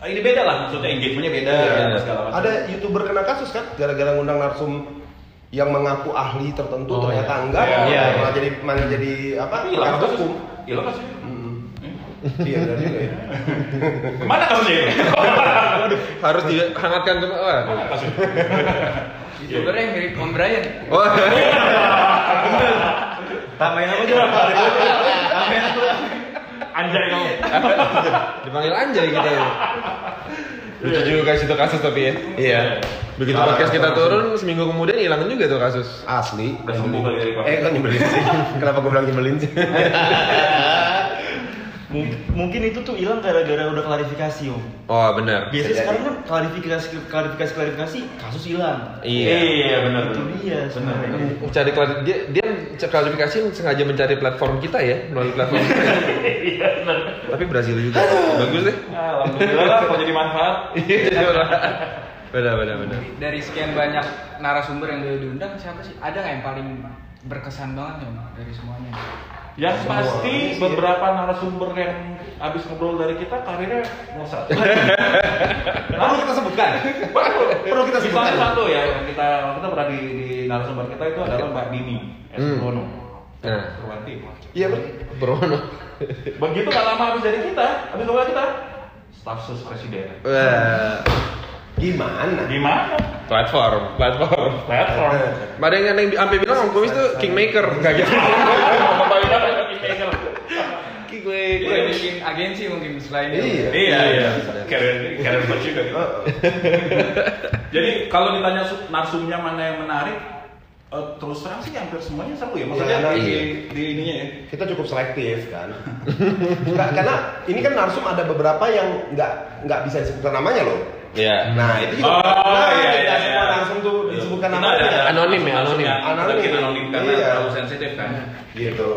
ini beda lah maksudnya engagementnya beda Iya. dan segala macam. Ada youtuber kena kasus kan gara-gara ngundang narsum yang mengaku ahli tertentu Oh, ternyata iya. enggak, Iya, iya. malah jadi malah jadi apa? Hilang kasus. hukum. Hilang kasusnya. Mm. Iya juga ya. Ke mana kasusnya? Harus dihangatkan ke Youtubernya yang mirip Om Brian. Wah. Tambahin apa aja? Tambahin apa? Anjay kamu. Dipanggil anjay kita ya. Lucu juga sih itu kasus tapi ya. Iya. Begitu podcast kita turun seminggu kemudian hilang juga tuh kasus. Asli. Kali dari Eh kan nyebelin sih. Kenapa gue bilang nyebelin sih? [LAUGHS] Mung- Mungkin itu tuh hilang gara-gara udah klarifikasi om. Oh benar. Biasanya sekarang kan klarifikasi klarifikasi klarifikasi kasus hilang. Iya. Iya benar. Itu dia sebenarnya. Mencari klari- dia dia klarifikasi sengaja mencari platform kita ya melalui platform kita. [LAUGHS] Iya benar. tapi Brazil juga bagus deh. Alhamdulillah lah kalau jadi manfaat. [LAUGHS] Iya jadi orang. Benar benar benar. Dari sekian banyak narasumber yang udah diundang, siapa sih? Ada nggak yang paling berkesan banget ya Om, dari semuanya? Yang pasti beberapa narasumber yang abis ngobrol dari kita karirnya melesat. [LAUGHS] Perlu kita sebutkan. Perlu kita sebutkan. Misalnya satu ya yang kita kita pernah di, di narasumber kita itu adalah Mbak Dini S. Hmm. Brono. Nah. Purwanti. Iya. Brono. Begitu gak lama habis dari kita, habis ngobrol kita, staf sus presiden. Wah. Gimana? Gimana? Platform, platform. Platform. Ada yang ada yang sampai bilang Om Kumis tuh kingmaker, enggak gitu. [LAUGHS] Boleh Kingmaker. bikin agensi mungkin selain itu. Iya. Iya, iya. Karir karir coach juga gitu. [LAUGHS] Jadi kalau ditanya su- narsumnya mana yang menarik, eh, terus terang sih hampir semuanya seru ya. Maksudnya Iya, di, iya. di ininya ya. kita cukup selektif kan [LAUGHS] Nggak, karena ini kan narsum ada beberapa yang nggak nggak bisa disebutkan namanya loh Iya. nah itu juga Oh, nah, iya, iya, semua iya. narsum tuh disebutkan Kita namanya ada- ada Anonim ya, anonim. Anonim. bikin anonim karena Iya. terlalu sensitif kan. gitu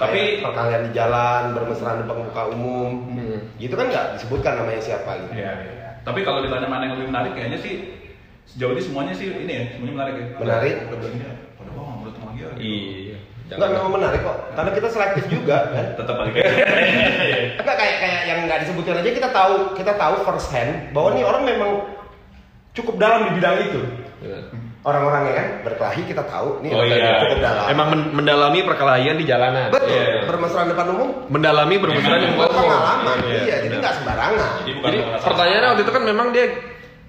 Tapi- perkalian di jalan bermesraan depan muka umum Hmm. gitu kan nggak disebutkan namanya siapa gitu Iya, iya. Tapi kalau ditanya mana yang lebih menarik, kayaknya sih sejauh ini semuanya sih ini ya, semuanya menarik ya. Menarik. Keduanya, pada bawang menurut lagi ya. Iya. Enggak memang menarik kok karena kita selektif juga [LAUGHS] kan Tetap balik aja. [LAUGHS] Iya. Enggak kayak kayak yang nggak disebutkan aja kita tahu kita tahu first hand bahwa nih orang memang cukup dalam di bidang itu orang-orangnya kan berkelahi kita tahu nih Oh, iya. cukup dalam Emang men- mendalami perkelahian di jalanan. betul Iya. bermesraan depan umum Mendalami bermesraan di muka umum. pengalaman Iya. iya jadi nggak sembarangan Jadi bukan Jadi pertanyaannya waktu itu kan memang dia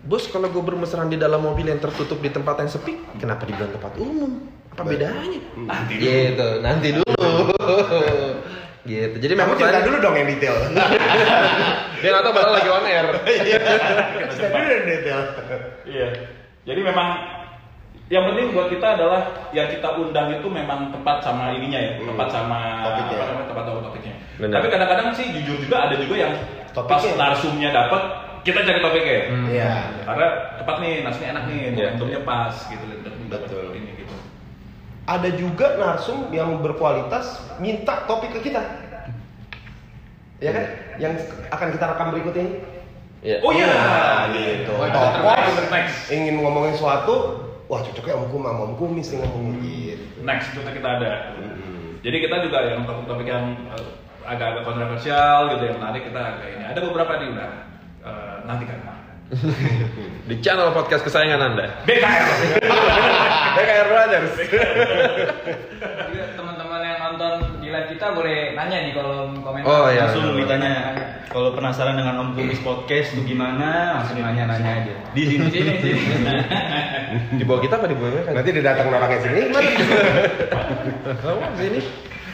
Bos kalau gue bermesraan di dalam mobil yang tertutup di tempat yang sepi, kenapa dibilang tempat umum? Apa bedanya? Nanti dulu. Gitu, nanti dulu. gitu. Jadi memang cerita dulu dong yang detail [LAUGHS] dia nggak tahu lagi on air. [LAUGHS] cerita dulu yang detail Iya. Jadi memang yang penting buat kita adalah yang kita undang itu memang tepat sama ininya ya, Hmm. tepat sama Topiknya. apa namanya tepat sama topiknya. Benar. Tapi kadang-kadang sih jujur juga ada juga yang pas Topiknya. narsumnya dapat kita cari topiknya. ya. iya Karena tepat nih narsumnya enak nih, Iya. momentumnya pas gitu Betul. ini gitu. ada juga narsum yang berkualitas minta topik ke kita ya kan yang akan kita rekam berikut ini Iya. Oh iya, gitu. Oh, itu Tokoh ingin ngomongin sesuatu, wah cocoknya om kum sama om kumis nih ngomong gitu. Next itu kita ada. Hmm. Jadi kita juga yang topik-topik yang eh, agak-agak kontroversial gitu yang menarik kita agak ini. Ada beberapa nih udah eh, nanti kan. [LAUGHS] Di channel podcast kesayangan Anda. BKR. [LAUGHS] BKR Brothers. [LAUGHS] kita boleh nanya di kolom komentar. Oh, iya. langsung ditanya kalau penasaran dengan Om Kumis podcast itu gimana langsung nanya-nanya aja di sini Di sini, sini. [LAUGHS] Di bawah kita apa di bawah mereka? Nanti didatang orangnya sini? Oh, sini.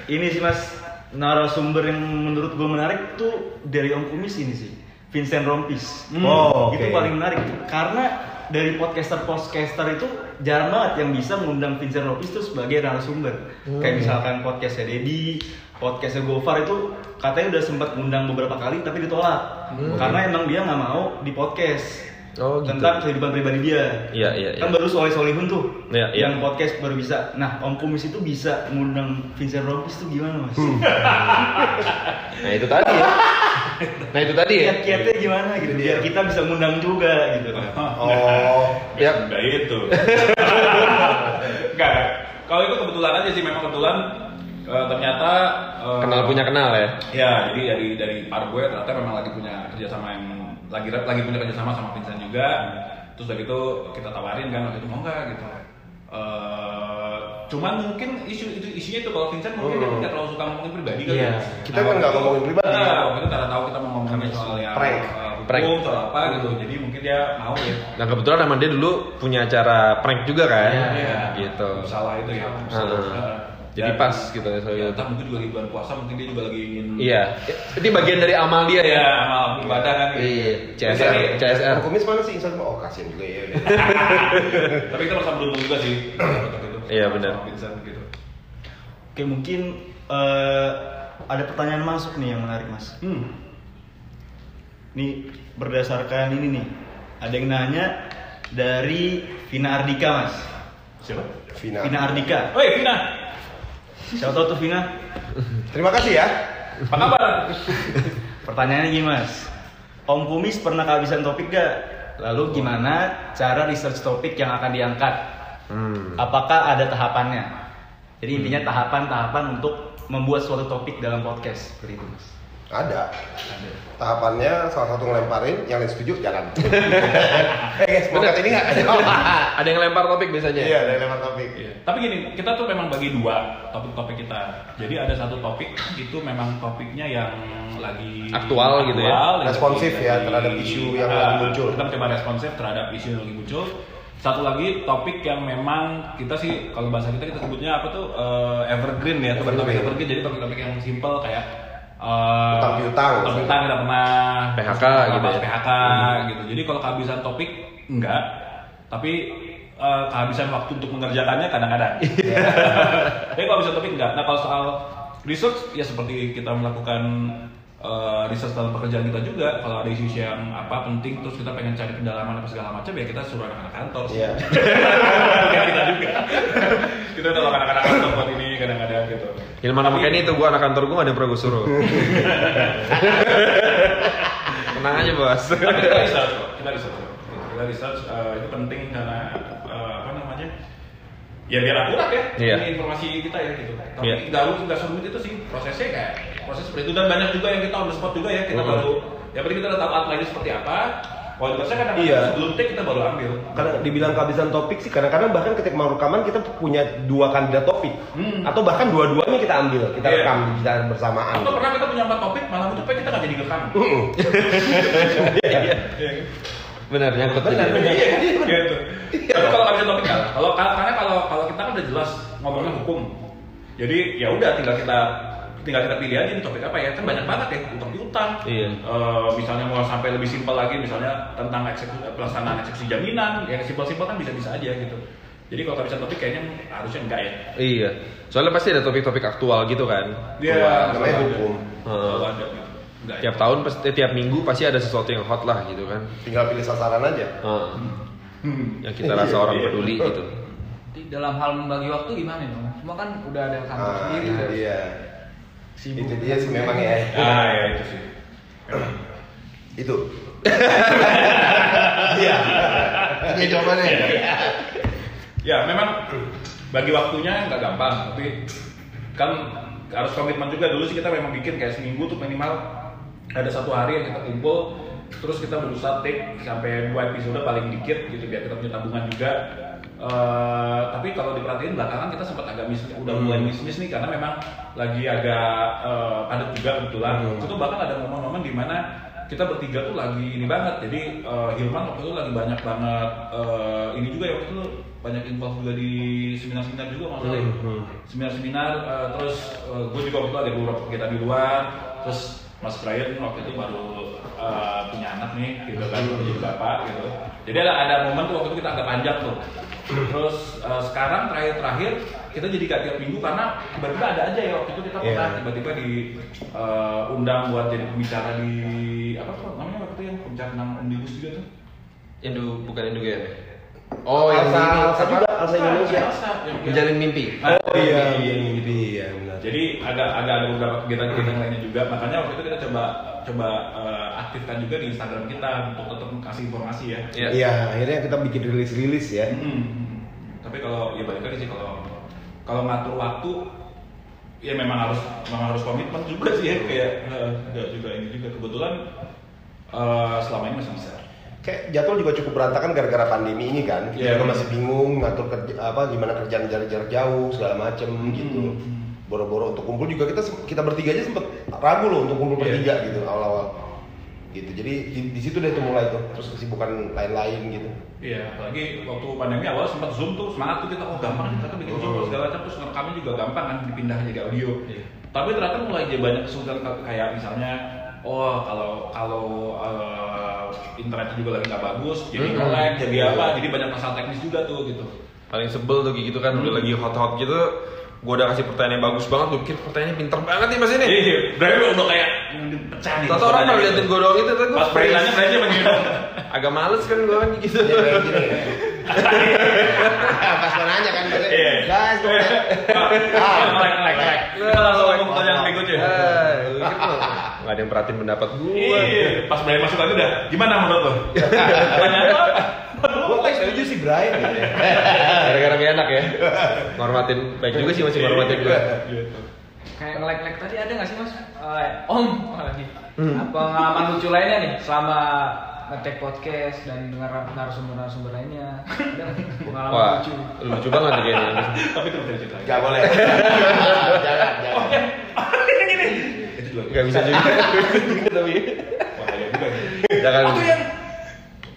ini sih mas narasumber yang menurut gue menarik tuh dari Om Kumis ini sih Vincent Rompis Oh, itu oke. paling menarik karena dari podcaster podcaster itu jarang banget yang bisa mengundang Vincent Rompis tuh sebagai narasumber kayak misalkan podcastnya Dedi podcastnya Gofar itu katanya udah sempat ngundang beberapa kali tapi ditolak karena emang dia nggak mau di podcast Oh, gitu. tentang kehidupan pribadi dia Iya, iya, kan iya. baru Soleh Solihun tuh Iya, iya. yang podcast baru bisa nah Om Kumis itu bisa ngundang Vincent Rompis tuh gimana mas? [LAUGHS] Nah, itu tadi ya. [LAUGHS] Nah, itu tadi ya. kiat-kiatnya gimana gitu biar kita bisa ngundang juga gitu Oh, Ya. [LAUGHS] Enggak itu. Enggak. Kalau itu kebetulan aja sih memang kebetulan eh, ternyata eh, Kenal punya kenal ya. Ya, jadi dari dari par gue ternyata memang lagi punya kerjasama yang lagi lagi punya kerjasama sama Vincent juga. Terus dari itu kita tawarin kan waktu itu mau nggak gitu. Eh, cuman mungkin isu itu isunya itu kalau Vincent mungkin dia Hmm. nggak terlalu suka ngomongin pribadi. Iya. ya. Kita kan nggak ngomongin pribadi. Nah, waktu itu karena tahu kita mau ngomongin soal yang Prank. eh, Prank. hukum soal apa gitu. Jadi mungkin dia mau ya. Nah, kebetulan emang dia dulu punya acara prank juga kan. Iya. Gitu. Salah itu ya. Heeh. Jadi Dan- pas gitu ya soal Ya, mungkin juga lagi bulan puasa, mungkin dia juga lagi ingin Iya. Ini bagian dari amal dia Iya, ya. amal ibadah kan gitu. Iya, CSR. CSR. kumis mana sih Instagram? Oh, kasihan juga ya. udah. [LAUGHS] Tapi kita merasa beruntung juga sih. Iya, benar. Gitu. oke mungkin eh, ada pertanyaan masuk nih yang menarik mas Hmm. Nih berdasarkan ini nih, ada yang nanya dari Vina Ardika mas. Siapa? Vina. Vina Ardika. Oh iya, Vina. Siapa tahu tuh Vina? Terima kasih ya. Apa kabar? Pertanyaannya gini mas, Om Kumis pernah kehabisan topik gak? Lalu gimana cara research topik yang akan diangkat? Hmm. Apakah ada tahapannya? Jadi intinya tahapan-tahapan untuk membuat suatu topik dalam podcast seperti itu mas. Ada. Tahapannya salah satu ngelemparin, yang lain setuju jalan. [LAUGHS] eh guys, mau ini nggak? [LAUGHS] Ada yang lempar topik biasanya. Iya, ada yang lempar topik. Tapi gini, kita tuh memang bagi dua topik-topik kita. Jadi ada satu topik itu memang topiknya yang lagi Aktual gitu ya? Responsif lagi- ya lagi- terhadap isu yang Ah, lagi muncul. Kita mencoba responsif terhadap isu yang lagi muncul. satu lagi topik yang memang kita sih kalau bahasa kita kita sebutnya apa tuh eh, evergreen ya topik Evergreen. evergreen jadi topik-topik yang simple kayak eh, Utang piutang. utang piutang kita pernah PHK pernah gitu ya. PHK gitu. Jadi kalau kehabisan topik enggak tapi eh, kehabisan waktu untuk mengerjakannya kadang-kadang. [LAUGHS] Tapi kalau bisa topik enggak nah kalau soal research ya seperti kita melakukan eh, research dalam pekerjaan kita juga kalau ada isu yang apa penting terus kita pengen cari pendalaman apa segala macam ya kita suruh anak-anak kantor sih. Iya. [LAUGHS] Bukan kita juga kita tolong anak-anak kantor buat ini kadang-kadang gitu Ilman sama Kenny itu gua anak kantor gua gak ada yang pernah gua suruh. [LAUGHS] Tenang aja bos. tapi kita research kok kita research kok. kita research eh, itu penting karena eh, apa namanya ya biar akurat ya Iya. ini informasi kita ya gitu tapi Iya. nggak harus nggak serumit itu sih prosesnya kayak proses seperti itu dan banyak juga yang kita on the spot juga ya kita Mhm. baru ya berarti kita udah tahu outline seperti apa kalau tugasnya kadang Iya. sebelum take kita baru ambil Karena dibilang kehabisan topik sih kadang-kadang bahkan ketika mau rekaman kita punya dua kandidat topik Hmm. atau bahkan dua-duanya kita ambil kita Iya. rekam bisa bersamaan. atau pernah kita punya empat topik malam itu kita nggak jadi rekam Mm-mm. [LAUGHS] Iya. Bener nyangkut Bener, jadi. bener. gitu. Tapi kalau bisa topik kan, kalau karena kalau kalau kita kan udah jelas ngomongnya hukum. Jadi ya udah tinggal kita tinggal kita pilih aja nih topik apa ya kan banyak banget ya utang piutang. Iya. Eh, misalnya mau sampai lebih simpel lagi misalnya tentang eksekusi, pelaksanaan eksekusi jaminan yang simpel-simpel kan bisa-bisa aja gitu. Jadi kalau bisa topik kayaknya harusnya enggak ya. Iya. Soalnya pasti ada topik-topik aktual gitu kan. Dia namanya hukum. Ada gitu. Enggak ya. Tiap tahun pasti eh, tiap minggu pasti ada sesuatu yang hot lah gitu kan. Tinggal pilih sasaran aja. Heeh. Hmm. Yang kita rasa orang peduli gitu. Dalam hal membagi waktu gimana nih? Bang? Semua kan udah ada kantor Ah, sendiri. kan? dia. Sibuk. Itu dia sih memang ya. Ah ya itu sih. Itu. Iya. Ini jawabannya. Ya memang bagi waktunya nggak gampang, tapi kan harus komitmen juga dulu sih kita memang bikin kayak seminggu tuh minimal ada satu hari yang kita kumpul terus kita berusaha take sampai dua episode paling dikit gitu biar kita punya tabungan juga Eh, tapi kalau diperhatiin belakangan kita sempat agak mis udah mulai miss nih karena memang lagi agak eh, padat juga kebetulan. Hmm. itu bahkan ada momen-momen di mana kita bertiga tuh lagi ini banget. Jadi eh, Hilman waktu itu lagi banyak banget eh, ini juga ya waktu itu banyak involve juga di seminar-seminar juga maksudnya. Hmm. seminar-seminar eh, terus eh, gue juga waktu itu ada beberapa kegiatan di luar. Terus Mas Brian waktu itu baru eh, punya anak nih gitu kan baru jadi bapak gitu jadi ada ada momen tuh waktu itu kita agak panjang tuh terus eh, sekarang terakhir-terakhir kita jadi gak tiap minggu karena tiba-tiba ada aja ya waktu itu kita pernah Iya. tiba-tiba di eh, undang buat jadi pembicara di apa tuh namanya waktu itu yang pembicara tentang omnibus juga tuh Indo bukan Indo ya? Oh, yang Alsa, ini Alsa juga, Alsa Indonesia. Alsa, menjalin mimpi. Oh iya, mimpi ya benar. Jadi agak agak ada beberapa kegiatan-kegiatan lainnya juga. Makanya waktu itu kita coba coba eh, aktifkan juga di Instagram kita untuk tetap kasih informasi ya. Iya. Iya, akhirnya kita bikin rilis-rilis ya. Hmm. Tapi kalau ya balik lagi sih kalau kalau ngatur waktu ya memang harus memang harus komitmen juga sih ya kayak nggak juga ini juga kebetulan eh, selama ini masih bisa. Kayak jadwal juga cukup berantakan gara-gara pandemi ini kan. Kita Iya, juga benar. masih bingung ngatur kerja apa gimana kerjaan jarak-jarak jauh segala macem Hmm. gitu. Boro-boro untuk kumpul juga kita kita bertiga aja sempet ragu loh untuk kumpul Iya. bertiga gitu awal-awal. Gitu. Jadi di, di situ deh tuh mulai tuh terus kesibukan lain-lain gitu. Iya, apalagi waktu pandemi awal sempat zoom tuh semangat tuh kita oh gampang kita bikin zoom Hmm. segala macam terus ngerekamnya juga gampang kan dipindah jadi audio. Tapi ternyata mulai jadi banyak kesulitan ka- kayak misalnya oh kalau kalau eh, internet juga lagi nggak bagus jadi Hmm. lag jadi apa jadi banyak masalah teknis juga tuh gitu. Paling sebel tuh kayak gitu kan udah Hmm. lagi hot-hot gitu. Gua udah kasih pertanyaan yang bagus banget, gue pikir pertanyaannya pinter banget nih mas ini. Iya, berarti udah kayak pecah nih. Tau orang pernah liatin gue doang itu, tapi gue Pas pertanyaannya berarti begini. [LAUGHS] agak males kan gue kan gitu. Ya, ya. Pas mau nanya kan, Iya. guys, nanya. Ah, ngelek ngelek ngelek. Kita langsung ngomong pertanyaan berikutnya. Nggak ada yang perhatiin pendapat gue. Iya, pas Brian masuk lagi udah gimana menurut lo? Lo [LAUGHS] apa? Gue kayak setuju sih Brian gitu [LAUGHS] ya. Gara-gara gak enak ya. Ngormatin, baik juga sih masih ngormatin gue. Gitu. Kayak nge-lag-lag tadi ada nggak sih mas? Eh, om lagi. Hmm. Apa pengalaman lucu lainnya nih selama ngetek podcast dan dengar narasumber-narasumber lainnya? Pengalaman Wah, lucu? lucu banget nih kayaknya. Tapi itu cerita. Gak boleh. [LAUGHS] jangan, jangan. Gak bisa juga. Tapi Wah, iya juga. ya. jangan. Aku yang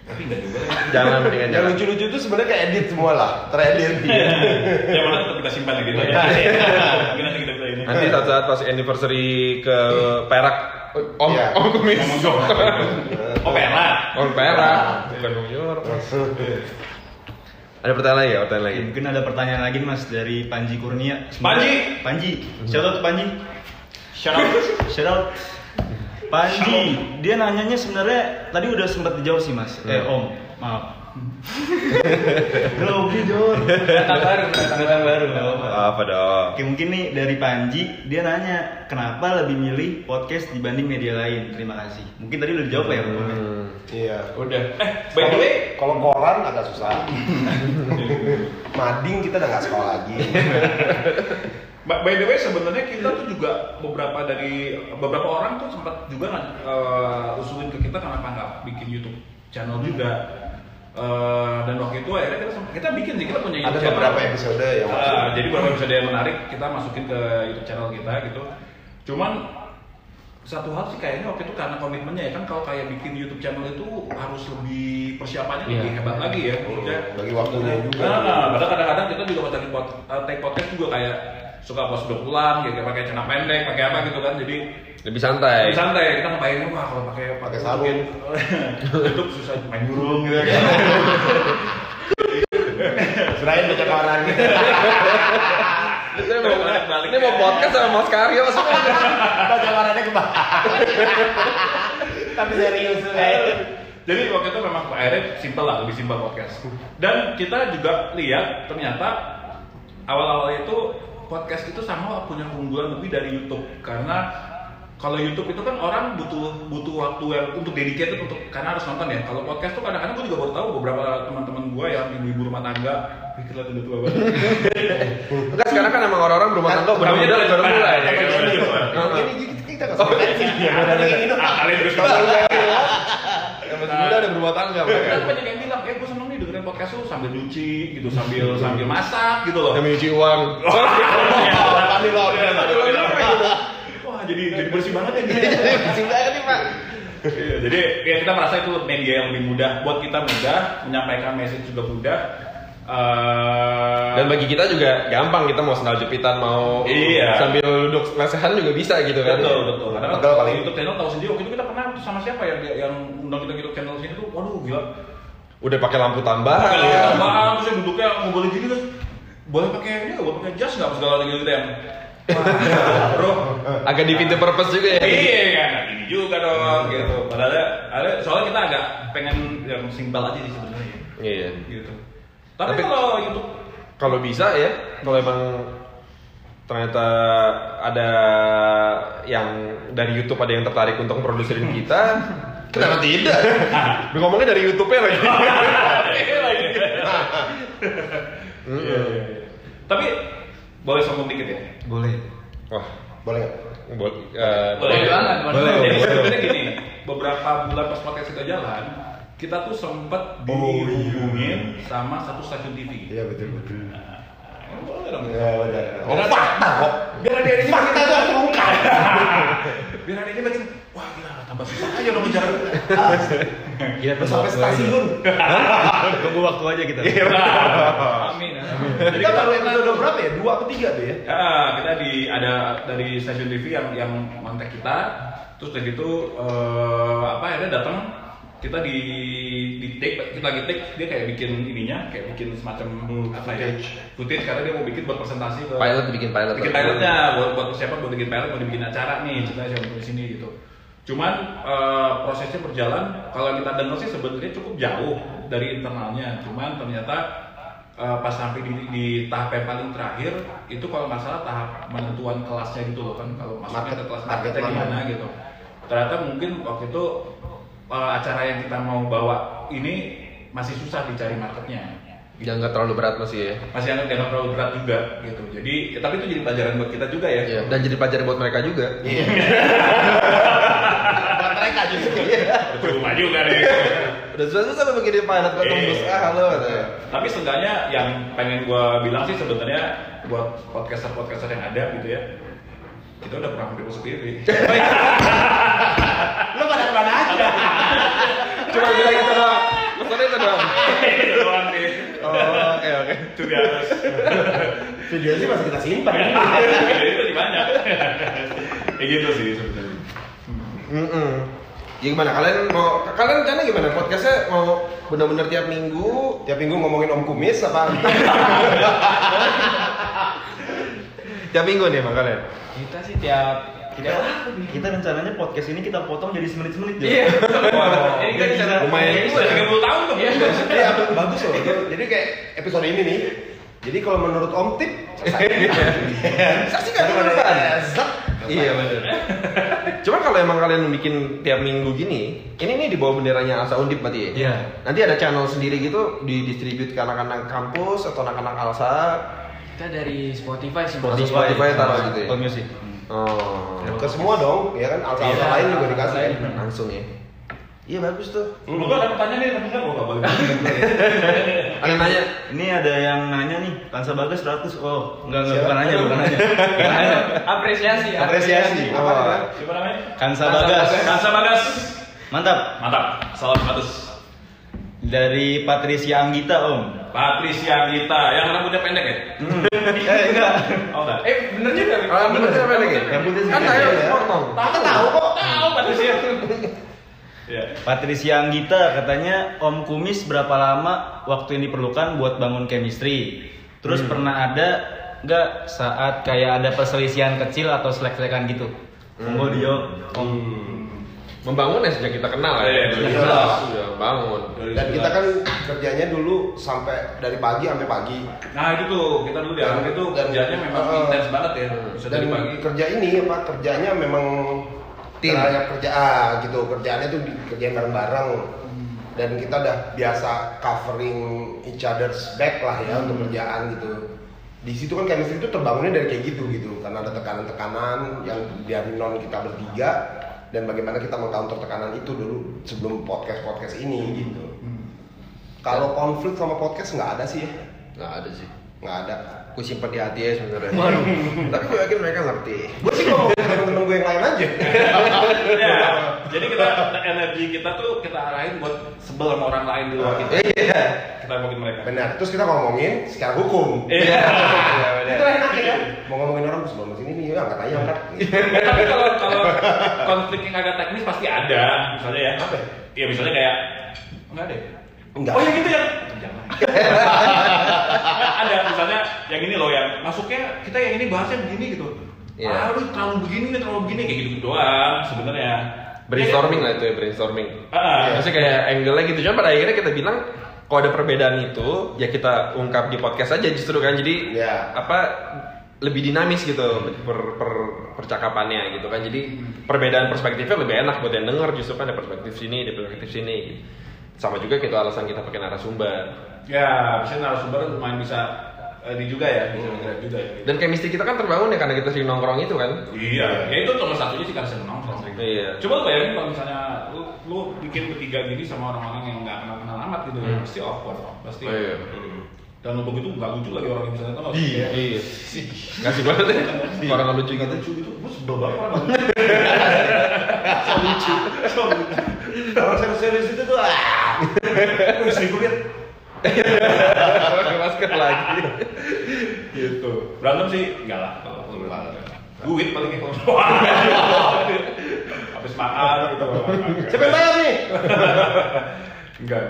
tapi enggak juga. ya. Jangan mendingan Yang jangan. lucu-lucu itu sebenarnya kayak edit semua lah, teredit. Yang mana tetap kita simpan ya gitu Iya. ya. Mungkin nanti kita ini. Nanti saat saat pas anniversary ke Perak, Om Iya. Om kumis. Oh perak. Om Perak, bukan Om York. Ada pertanyaan lagi ya? Pertanyaan lagi. Mungkin ada pertanyaan lagi mas dari Panji Kurnia. Panji! Panji, shout out Panji. Shout out, shout out. Panji, dia nanyanya sebenarnya tadi udah sempat dijawab sih mas. Eh Om, maaf. Grogi Jor. Datang baru, datang Datang baru. Apa dong? Oke mungkin nih dari Panji dia nanya kenapa lebih milih podcast dibanding media lain. Terima kasih. Mungkin tadi udah dijawab ya Om. ya? Hmm. Iya. Udah. Eh, by the way, Kalau koran agak susah. [LAUGHS] Mading kita udah nggak sekolah lagi. [LAUGHS] By the way sebenarnya kita tuh juga beberapa dari beberapa orang tuh sempat juga uh, usulin ke kita kenapa nggak bikin YouTube channel juga. Eh, dan waktu itu akhirnya kita sempat- kita bikin sih kita punya Ada YouTube channel. beberapa episode yang masuk. jadi beberapa episode yang menarik kita masukin ke YouTube channel kita gitu. Cuman satu hal sih kayaknya waktu itu karena komitmennya ya kan kalau kayak bikin YouTube channel itu harus lebih persiapannya Iya. lebih hebat lagi ya maksudnya. Bagi waktunya juga. Nah, padahal kadang-kadang kita juga uh, take podcast juga kayak suka pas udah pulang kayak pakai celana pendek, pakai apa gitu kan. Jadi Lebih santai. lebih santai kita ngebayangin wah kalau pakai Pakai sarung. itu [LAUGHS] susah main burung gitu [LAUGHS] kan. Selain baca koran gitu. Ini mau, ini mau podcast sama Mas Karyo semua. baca korannya kebalik. Tapi serius kayak. Jadi waktu itu memang akhirnya simple lah, lebih simpel podcast. Dan kita juga lihat ternyata awal-awal itu podcast itu sama punya keunggulan lebih dari YouTube karena kalau YouTube itu kan orang butuh butuh waktu yang untuk dedicated untuk karena harus nonton ya. Kalau podcast tuh kadang-kadang gue juga baru tahu beberapa teman-teman gue yang ibu-ibu rumah tangga pikir lah udah tua banget. [LAUGHS] Enggak sekarang kan emang orang-orang berumah tangga udah udah tua. mulai. Iya, iya, iya, iya. Ini kita nggak suka sih. Ah, kalian juga suka Yang masih muda udah berumah tangga. Kan banyak yang bilang, eh gue seneng nih podcast lu sambil nyuci gitu, sambil sambil masak gitu loh. Yang nyuci uang. Tadi [LAUGHS] lo Wah jadi jadi bersih banget ya. Bersih banget nih, Pak. Iya, jadi ya kita merasa itu media yang lebih mudah buat kita mudah menyampaikan message juga mudah. Eh, Dan bagi kita juga gampang kita mau sendal jepitan mau Iya. sambil duduk lesehan juga bisa gitu kan. betul betul. Karena kalau paling- YouTube channel tahu sendiri waktu itu kita pernah sama siapa ya dia- yang undang kita YouTube channel sini tuh, waduh gila. Udah pakai lampu tambahan. Pakai ya. lampu tambahan terus duduknya ngobrol gini terus boleh pakai ini nggak? Boleh pakai jas nggak? Segala gitu gitu yang bro. Agak defeat the purpose juga ya. iya kan nah, gini juga dong gitu. Padahal ada soalnya kita agak pengen yang simpel aja sih sebenarnya. Iya. gitu. Tapi, Tapi- kalau YouTube? Kalau bisa ya, kalau emang ternyata ada yang dari YouTube ada yang tertarik untuk produserin kita, [LAUGHS] kenapa tidak? [LAUGHS] Udah ngomongnya dari YouTube-nya lagi. [LAUGHS] Iya, iya, iya. tapi boleh sombong dikit ya Boleh. Wah, Boleh nggak? boleh. eh, boleh banget, boleh. jadi sebenarnya gini beberapa bulan pas podcast kita jalan kita tuh sempet dihubungin sama satu stasiun TV Iya betul betul. Nah, boleh dong Iya benar. Oh, fakta kok. biar ada ini Fakta itu harus terungkap. biar ada ini makin wah gila tambah susah aja dong bicara Kita tunggu Sampai stasiun. Tunggu waktu aja kita. amin jadi Kita baru episode berapa ya? Dua atau tiga tuh ya? Ya, kita di ada dari stasiun TV yang yang kontak kita, terus dari itu eh, apa akhirnya datang kita di di take kita lagi take dia kayak bikin ininya kayak bikin semacam apa ya footage. footage karena dia mau bikin buat presentasi ke Pilot bikin pilot. bikin pilotnya buat buat siapa buat bikin pilot mau dibikin acara nih ceritanya siapa di sini gitu cuman eh, prosesnya berjalan kalau kita dengar sih sebenarnya cukup jauh dari internalnya cuman ternyata eh, pas sampai di, di tahap yang paling terakhir itu kalau nggak salah tahap penentuan kelasnya gitu loh kan kalau masuknya ke kelas market gimana gitu ternyata mungkin waktu itu eh, acara yang kita mau bawa ini masih susah dicari marketnya Yang nggak terlalu berat masih ya. masih anggap dianggap terlalu berat juga gitu jadi ya, tapi itu jadi pelajaran buat kita juga ya Iya. Dan jadi pelajaran buat mereka juga. Iya. [LAUGHS] Buat mereka juga. Cuma juga deh. Udah susah-susah lo bikin pilot kok tembus Iya. ah halo. katanya. Tapi seenggaknya yang pengen gua bilang sih sebenarnya buat podcaster-podcaster yang ada gitu ya. Kita udah pernah hampir masuk TV. Lu pada ke mana aja? Cuma bilang gitu doang. Nontonnya itu doang. Itu doang sih. Oh, oke oke. Itu biasa. Video sih masih kita simpan. Video itu di banyak. [LAUGHS] Kayak gitu sih sebenarnya. Mm-mm. Ya gimana kalian mau kalian rencana gimana podcastnya mau benar-benar tiap minggu Tiap minggu ngomongin Om Kumis apa? [LAUGHS] tiap minggu nih emang kalian Kita sih tiap Kita, kita rencananya podcast ini kita potong jadi semenit-semenit Jo. Iya. [LAUGHS] Wow. Jadi kita Lumayan Ini udah 30 tahun tuh. Iya. Iya, bagus loh. Jadi kayak episode ini nih. Jadi kalau menurut Om Tip, saksikan dulu kan iya benar [LAUGHS] cuma kalau emang kalian bikin tiap minggu gini ini nih di bawah benderanya Alsa Undip berarti ya Iya. nanti ada channel sendiri gitu didistribute ke anak-anak kampus atau anak-anak Alsa Kita dari Spotify sih. Di Spotify taruh gitu ya? Music. oh ke semua dong, ya kan? Alsa-alsa Iya. lain juga dikasih langsung ya iya bagus tuh Lu gua ada pertanyaan nih, tapi enggak gua enggak boleh. [LAUGHS] ada nanya Ini ada yang nanya nih, Kansa Bagas 100. Oh, enggak enggak bukan nanya, bukan nanya. Apresiasi. apresiasi Apa nih, Siapa namanya? Kansa Bagas. Kansa Bagas. Mantap. Mantap. Salam 100. Dari Patricia Anggita, Om. Patricia Gita, yang rambutnya pendek ya? [LAUGHS] Eh, enggak. Oh enggak. Eh, bener juga. Ah, bener siapa lagi? Yang putih Kan ya. Kita tahu kok. Tahu Patricia. [LAUGHS] Iya. Patricia Anggita katanya Om Kumis berapa lama waktu yang diperlukan buat bangun chemistry? Terus pernah ada nggak saat kayak ada perselisihan kecil atau selek-selekan gitu? Monggo Dio. Om. membangun ya sejak kita kenal Iya, ya iya, iya. sudah bangun Dan kita kan kerjanya dulu sampai dari pagi sampai pagi. Nah itu tuh kita dulu di itu Dan- kerjanya memang uh, intens banget ya. Bisa Dan dari pagi. kerja ini apa kerjanya memang Tim. Kerja ah gitu. Kerjaannya tuh dikerjain bareng-bareng. Dan kita udah biasa covering each other's back lah ya untuk kerjaan gitu. Di situ kan chemistry itu terbangunnya dari kayak gitu gitu. Karena ada tekanan-tekanan yang dari non kita bertiga dan bagaimana kita mengcounter tekanan itu dulu sebelum podcast podcast ini gitu. Kalau konflik sama podcast nggak ada sih ya. Nggak ada sih. Nggak ada aku simpan di hati ya sebenarnya tapi gue yakin mereka ngerti gue sih ngomong temen-temen gue yang lain aja ya, jadi kita energi kita tuh kita arahin buat sebel sama orang lain di luar kita. iya Kita ngomongin mereka. benar terus kita ngomongin secara hukum Iya. itu enak ya kan mau ngomongin orang sebelum sini nih ya angkat aja angkat Ya, tapi kalau kalau konflik yang agak teknis pasti ada, misalnya ya. Apa ya? Iya misalnya kayak enggak deh. Enggak Oh ya gitu ya. Jangan. ada misalnya yang ini loh yang masuknya kita yang ini bahasnya begini gitu. Iya. Ah lu terlalu begini nih terlalu begini kayak gitu doang sebenarnya. brainstorming lah itu ya brainstorming Ah, Maksudnya kayak angle-nya gitu Cuma pada akhirnya kita bilang Kalau ada perbedaan itu Ya kita ungkap di podcast aja justru kan Jadi Ya. Apa Lebih dinamis gitu per, per- Percakapannya gitu kan Jadi perbedaan perspektifnya lebih enak buat yang denger Justru kan ada perspektif sini Ada perspektif sini gitu. Sama juga gitu alasan kita pakai narasumber ya bisa narasumber lumayan bisa eh, ini juga ya, bisa bergerak juga ya. Dan chemistry kita kan terbangun ya Karena kita sering nongkrong itu kan Iya, ya itu nomor satunya sih karena saya nongkrong. Iya Coba lu bayangin kalau misalnya lu, lu bikin bertiga gini sama orang-orang yang nggak kenal kenal amat gitu, Hmm. pasti awkward, pasti. Oh, iya. Dan lu begitu nggak lucu lagi orang yang misalnya nggak? Iya Iya Ngasih banget ya Orang nggak lucu gitu lucu gitu, gue sebel banget orang lucu. so lucu so lucu kalau serius-serius itu tuh ah terus gue lihat Pakai masker lagi gitu. Berantem sih enggak lah kalau. Duit paling kalau [LAUGHS] habis makan gitu. siapa yang bayar nih Enggak.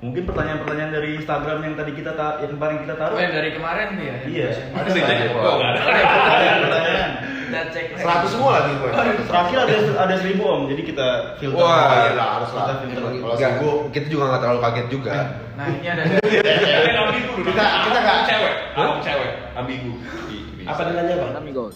Mungkin pertanyaan-pertanyaan dari Instagram yang tadi kita ta- yang kemarin kita taruh. Oh, yang dari kemarin tuh ya? Iya. Ada sih? Oh, enggak ada. Pertanyaan. Kita cek. seratus semua lagi gue Terakhir ada ada seribu om, jadi kita filter. Wah, oh iya lah harus lah Kita filter lagi. kalau sibuk kita juga nggak terlalu kaget juga. Nah, ini ada [LAUGHS] Kita kita kita nggak- cewek, Abang cewek, ambigu. apa nilainya bang Amigos.